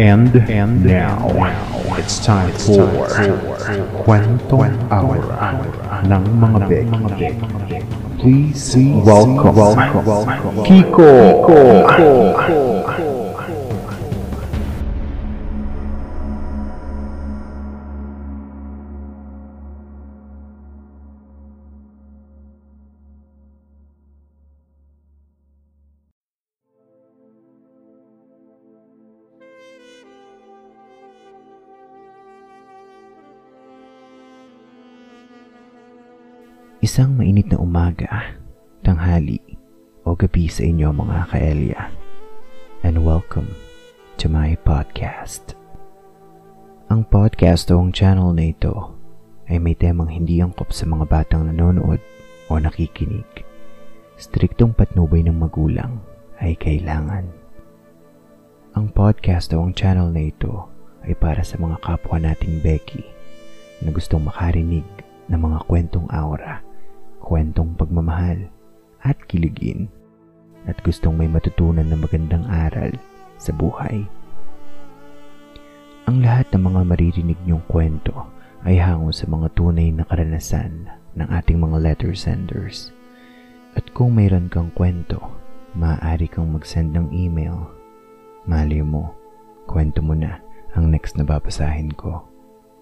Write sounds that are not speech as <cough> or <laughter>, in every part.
And, and now, it's time for Kwentong Aura ng mga Becky. Please welcome, Kiko. Isang mainit na umaga, tanghali, o gabi sa inyo mga kaelya. And welcome to my podcast. Ang podcast o ang channel na ito ay may temang hindi angkop sa mga batang nanonood o nakikinig. Striktong patnubay ng magulang ay kailangan. Ang podcast o ang channel na ito ay para sa mga kapwa nating Becky na gustong makarinig ng mga kwentong aura kwentong pagmamahal at kiligin at gustong may matutunan na magandang aral sa buhay. Ang lahat ng mga maririnig niyong kwento ay hango sa mga tunay na karanasan ng ating mga letter senders. At kung mayroon kang kwento, maaari kang mag-send ng email. Mali mo, kwento mo na ang next na babasahin ko.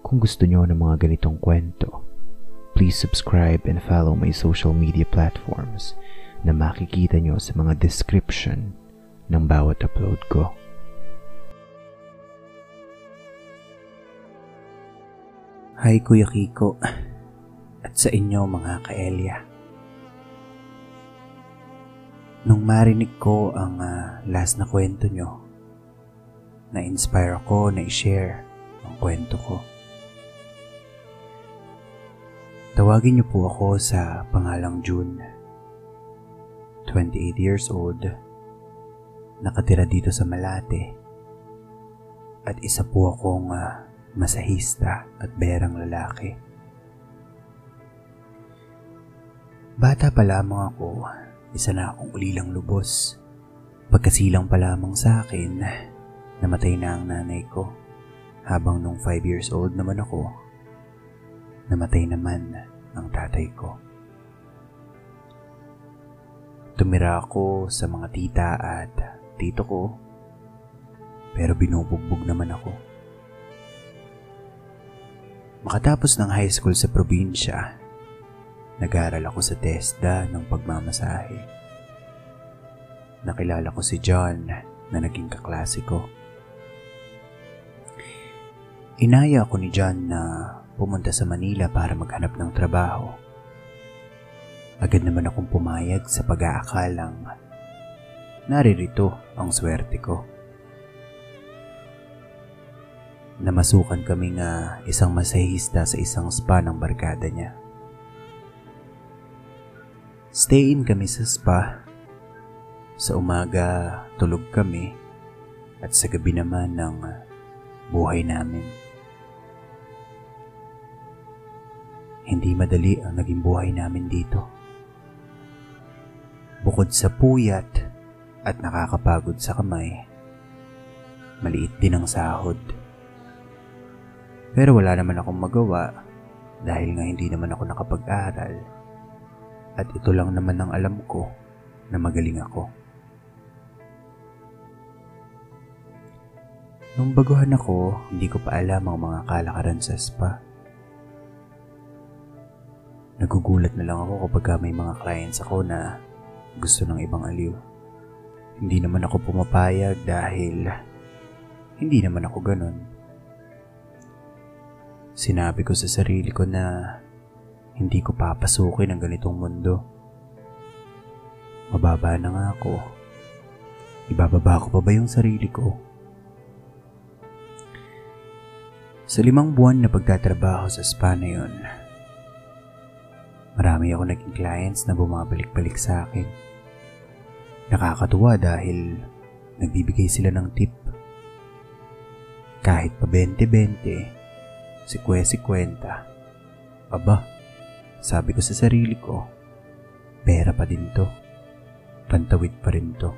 Kung gusto niyo ng mga ganitong kwento, please subscribe and follow my social media platforms na makikita nyo sa mga description ng bawat upload ko. Hi Kuya Kiko at sa inyo mga kaelya. Nung marinig ko ang uh, last na kwento nyo, na-inspire ako na i-share ang kwento ko. Tawagin niyo po ako sa pangalang June. 28 years old. Nakatira dito sa Malate. At isa po akong uh, masahista at berang lalaki. Bata pa lamang ako, isa na akong ulilang lubos. Pagkasilang pa lamang sa akin, namatay na ang nanay ko. Habang nung 5 years old naman ako, namatay naman ang tatay ko. Tumira ako sa mga tita at tito ko, pero binubugbog naman ako. Makatapos ng high school sa probinsya, nag-aaral ako sa TESDA ng pagmamasahe. Nakilala ko si John na naging kaklase ko. Inaya ako ni John na pumunta sa Manila para maghanap ng trabaho. Agad naman akong pumayag sa pag-aakalang naririto ang swerte ko. Namasukan kami nga isang masahista sa isang spa ng barkada niya. Stay in kami sa spa. Sa umaga, tulog kami at sa gabi naman ng buhay namin. Hindi madali ang naging buhay namin dito. Bukod sa puyat at nakakapagod sa kamay, maliit din ang sahod. Pero wala naman akong magawa dahil nga hindi naman ako nakapag-aral at ito lang naman ang alam ko na magaling ako. Nung baguhan ako, hindi ko pa alam ang mga kalakaran sa spa. Nagugulat na lang ako kapag may mga clients ako na gusto ng ibang aliw. Hindi naman ako pumapayag dahil hindi naman ako ganun. Sinabi ko sa sarili ko na hindi ko papasukin ang ganitong mundo. Mababa na nga ako. Ibababa ko pa ba yung sarili ko? Sa limang buwan na pagtatrabaho sa spa na yun, Marami ako naging clients na bumabalik-balik sa akin. Nakakatuwa dahil nagbibigay sila ng tip. Kahit pa 20-20, si 50 Aba, sabi ko sa sarili ko, pera pa din to. Pantawid pa rin to.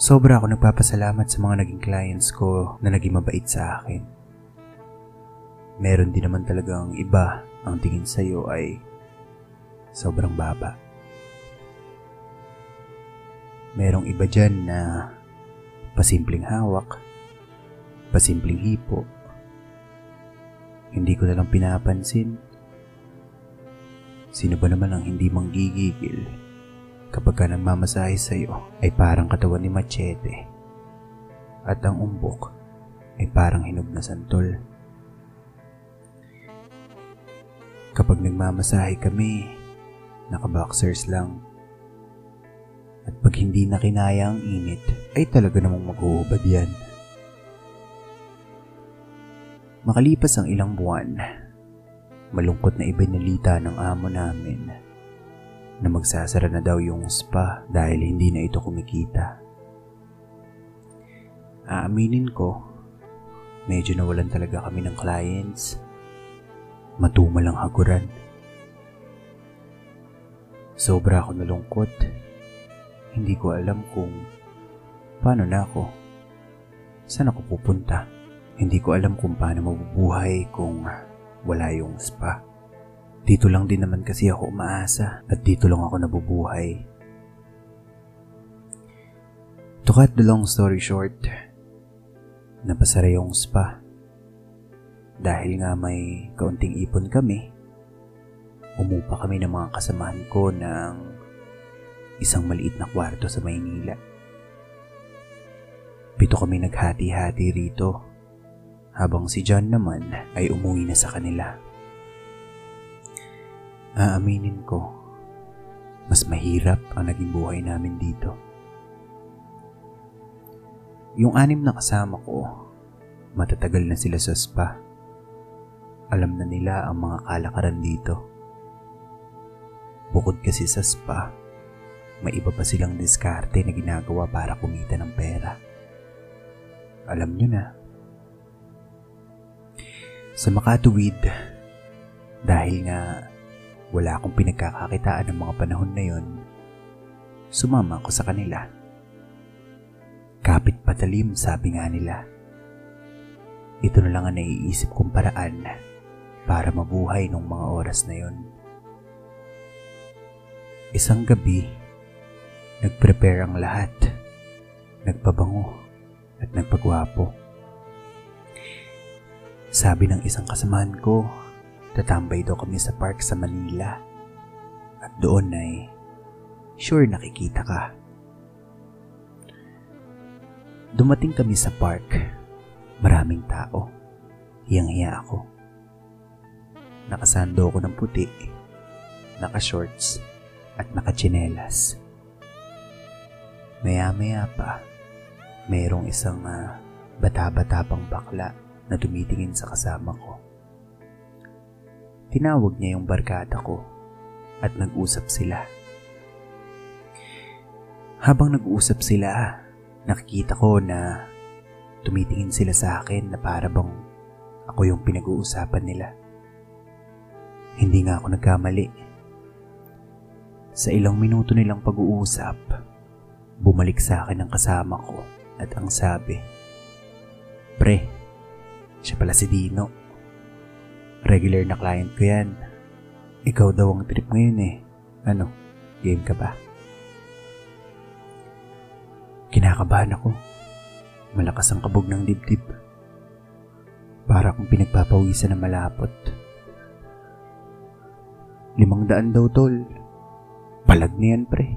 Sobra ako nagpapasalamat sa mga naging clients ko na naging mabait sa akin. Meron din naman talagang iba ang tingin sa'yo ay sobrang baba. Merong iba dyan na pasimpleng hawak, pasimpleng hipo. Hindi ko na lang pinapansin. Sino ba naman ang hindi manggigigil kapag ka nagmamasahe sa'yo ay parang katawan ni Machete at ang umbok ay parang hinog na santol. Kapag nagmamasahe kami, nakaboxers lang. At pag hindi na kinaya ang init, ay talaga namang maghuhubad yan. Makalipas ang ilang buwan, malungkot na ibinalita ng amo namin na magsasara na daw yung spa dahil hindi na ito kumikita. Aaminin ko, medyo nawalan talaga kami ng clients. Matumal ang haguran. Sobra ako nalungkot. Hindi ko alam kung paano na ako. Saan ako pupunta? Hindi ko alam kung paano mabubuhay kung wala yung spa. Dito lang din naman kasi ako umaasa at dito lang ako nabubuhay. To cut the long story short, napasara yung spa. Dahil nga may kaunting ipon kami, umupa kami ng mga kasamahan ko ng isang maliit na kwarto sa Maynila. Pito kami naghati-hati rito habang si John naman ay umuwi na sa kanila. Aaminin ko, mas mahirap ang naging buhay namin dito. Yung anim na kasama ko, matatagal na sila sa spa. Alam na nila ang mga kalakaran dito. Bukod kasi sa spa, may iba pa silang diskarte na ginagawa para kumita ng pera. Alam nyo na. Sa makatuwid, dahil nga wala akong pinagkakakitaan ng mga panahon na yon, sumama ako sa kanila. Kapit patalim, sabi nga nila. Ito na lang ang naiisip kong paraan para mabuhay nung mga oras na yon. Isang gabi, nagprepare ang lahat. Nagpabango at nagpagwapo. Sabi ng isang kasamahan ko, tatambay daw kami sa park sa Manila. At doon ay, sure nakikita ka. Dumating kami sa park. Maraming tao. Hiyang-hiya ako. Nakasando ako ng puti, naka-shorts, at naka-chinelas. Maya-maya pa, mayroong isang uh, bata-bata pang bakla na tumitingin sa kasama ko. Tinawag niya yung barkada ko at nag-usap sila. Habang nag-usap sila, nakikita ko na tumitingin sila sa akin na para bang ako yung pinag-uusapan nila. Hindi nga ako nagkamali. Sa ilang minuto nilang pag-uusap, bumalik sa akin ang kasama ko at ang sabi, Pre, siya pala si Dino. Regular na client ko yan. Ikaw daw ang trip ngayon eh. Ano, game ka ba? Kinakabahan ako. Malakas ang kabog ng dibdib. Para akong pinagpapawisan ng malapot. Limang daan daw tol. Palag na yan pre.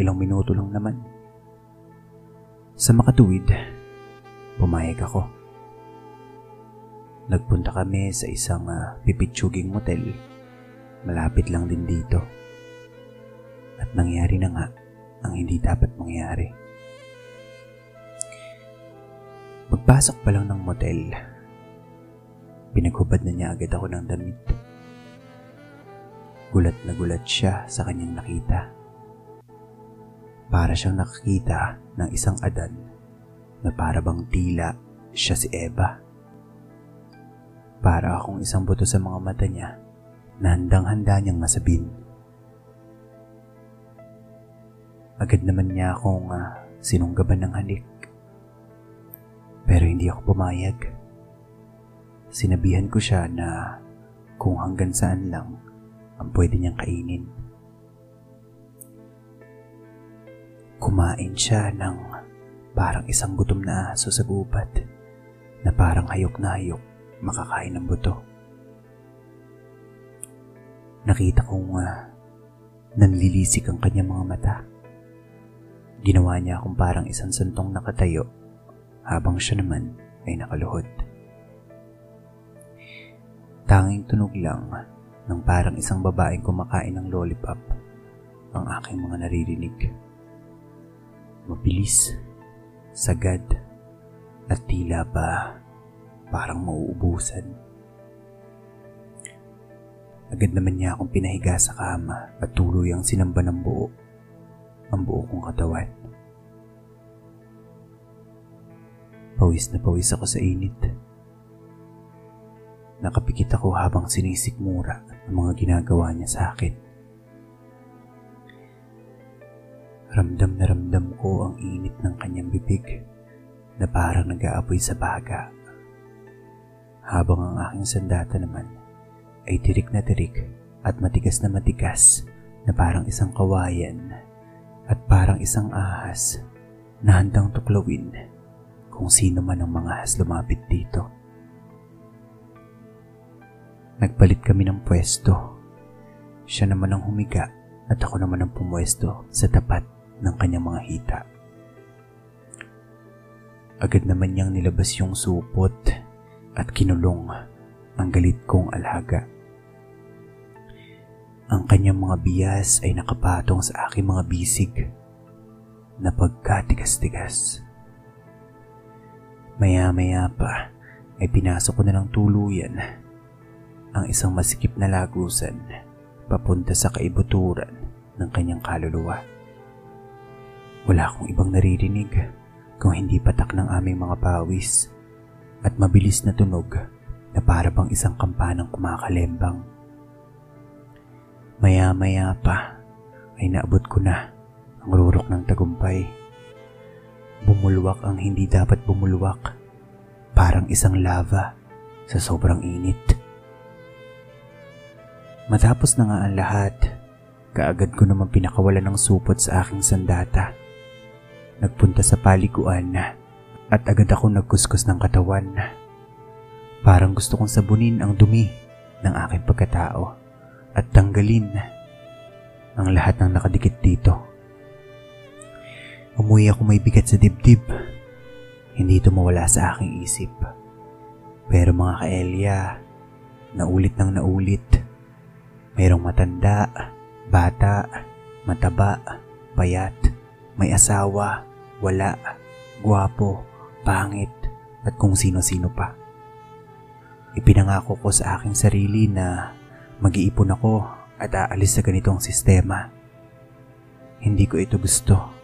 Ilang minuto lang naman. Sa makatuwid, pumayag ako. Nagpunta kami sa isang uh, pipitsuging motel. Malapit lang din dito. At nangyari na nga ang hindi dapat mangyari. Pagpasok pa lang ng motel, pinaghubad na niya agad ako ng damit. Gulat na gulat siya sa kanyang nakita. Para siyang nakakita ng isang adan na para bang tila siya si Eva. Para akong isang buto sa mga mata niya na handang-handa niyang masabin. Agad naman niya akong uh, sinunggaban ng halik. Pero hindi ako pumayag. Sinabihan ko siya na kung hanggang saan lang ang pwede niyang kainin. Kumain siya ng parang isang gutom na aso sa gubat na parang hayok na hayok makakain ng buto. Nakita kong uh, nanlilisik ang kanyang mga mata. Ginawa niya akong parang isang santong nakatayo habang siya naman ay nakaluhod. Tanging tunog lang ng parang isang babaeng kumakain ng lollipop ang aking mga naririnig. Mabilis, sagad, at tila ba parang mauubusan. Agad naman niya akong pinahiga sa kama at tuluyang sinamba ng buo ang buo kong katawan. Pawis na pawis ako sa init. Nakapikit ako habang sinisikmura ang mga ginagawa niya sa akin. Ramdam na ramdam ko ang init ng kanyang bibig na parang nag-aapoy sa baga. Habang ang aking sandata naman ay tirik na tirik at matigas na matigas na parang isang kawayan at parang isang ahas na handang tuklawin kung sino man ang mga ahas lumapit dito. Nagpalit kami ng pwesto. Siya naman ang humiga at ako naman ang pumwesto sa tapat ng kanyang mga hita. Agad naman niyang nilabas yung supot at kinulong ang galit kong alhaga. Ang kanyang mga bias ay nakapatong sa aking mga bisig na pagkatigas-tigas. Maya-maya pa ay pinasok ko na ng tuluyan ang isang masikip na lagusan papunta sa kaibuturan ng kanyang kaluluwa. Wala akong ibang naririnig kung hindi patak ng aming mga pawis at mabilis na tunog na para bang isang kampanang kumakalembang. Maya-maya pa ay naabot ko na ang rurok ng tagumpay. Bumulwak ang hindi dapat bumulwak, parang isang lava sa sobrang init. Matapos na nga ang lahat, kaagad ko naman pinakawala ng supot sa aking sandata nagpunta sa paliguan at agad ako nagkuskus ng katawan. Parang gusto kong sabunin ang dumi ng aking pagkatao at tanggalin ang lahat ng nakadikit dito. Umuwi ako may bigat sa dibdib. Hindi ito mawala sa aking isip. Pero mga kaelya, naulit nang naulit. Mayroong matanda, bata, mataba, payat, may asawa, wala, guwapo, pangit, at kung sino-sino pa. Ipinangako ko sa aking sarili na mag-iipon ako at aalis sa ganitong sistema. Hindi ko ito gusto.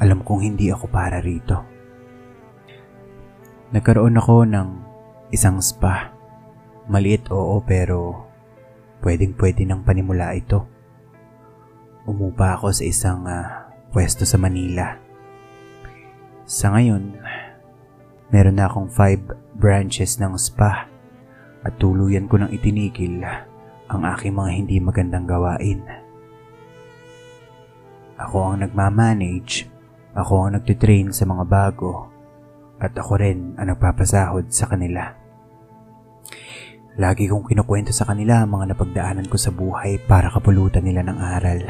Alam kong hindi ako para rito. Nagkaroon ako ng isang spa. Maliit oo pero pwedeng pwede ng panimula ito. Umupa ako sa isang uh, pwesto sa Manila. Sa ngayon, meron na akong 5 branches ng spa at tuluyan ko nang itinigil ang aking mga hindi magandang gawain. Ako ang nagmamanage, ako ang nagtitrain sa mga bago, at ako rin ang nagpapasahod sa kanila. Lagi kong kinukwento sa kanila ang mga napagdaanan ko sa buhay para kapulutan nila ng aral.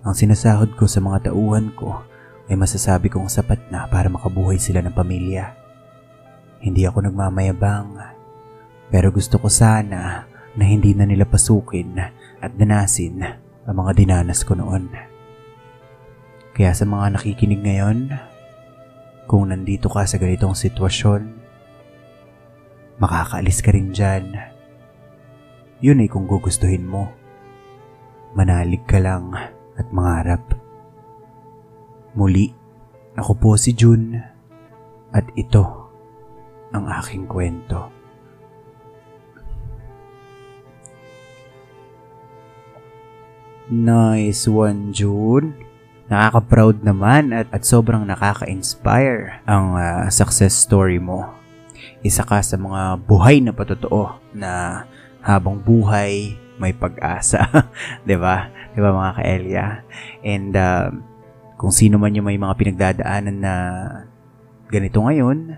Ang sinasahod ko sa mga tauhan ko ay masasabi kong sapat na para makabuhay sila ng pamilya. Hindi ako nagmamayabang, pero gusto ko sana na hindi na nila pasukin at danasin ang mga dinanas ko noon. Kaya sa mga nakikinig ngayon, kung nandito ka sa ganitong sitwasyon, makakaalis ka rin dyan. Yun ay kung gugustuhin mo. Manalig ka lang at mangarap. Muli, ako po si June at ito ang aking kwento. Nice one, June. Nakaka-proud naman at, at sobrang nakaka-inspire ang uh, success story mo. Isa ka sa mga buhay na patotoo na habang buhay may pag-asa. <laughs> 'Di ba? 'Di ba mga ka-Elia? And uh, kung sino man yung may mga pinagdadaanan na ganito ngayon,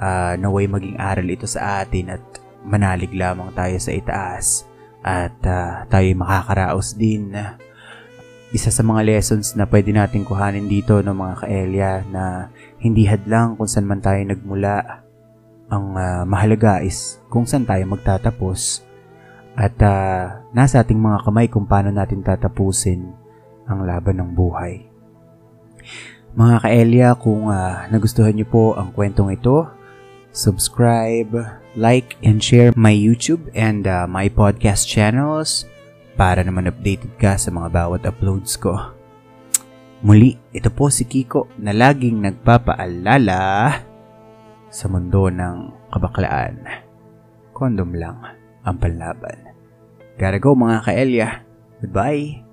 uh, naway maging aral ito sa atin at manalig lamang tayo sa itaas at uh, tayo makakaraos din. Isa sa mga lessons na pwede natin kuhanin dito ng mga kaelya na hindi hadlang kung saan man tayo nagmula. Ang uh, mahalaga is kung saan tayo magtatapos at uh, nasa ating mga kamay kung paano natin tatapusin ang laban ng buhay. Mga kaelya, kung uh, nagustuhan niyo po ang kwentong ito, subscribe, like, and share my YouTube and uh, my podcast channels para naman updated ka sa mga bawat uploads ko. Muli, ito po si Kiko na laging nagpapaalala sa mundo ng kabaklaan. Kondom lang ang panlaban. Gotta go mga kaelya. Goodbye!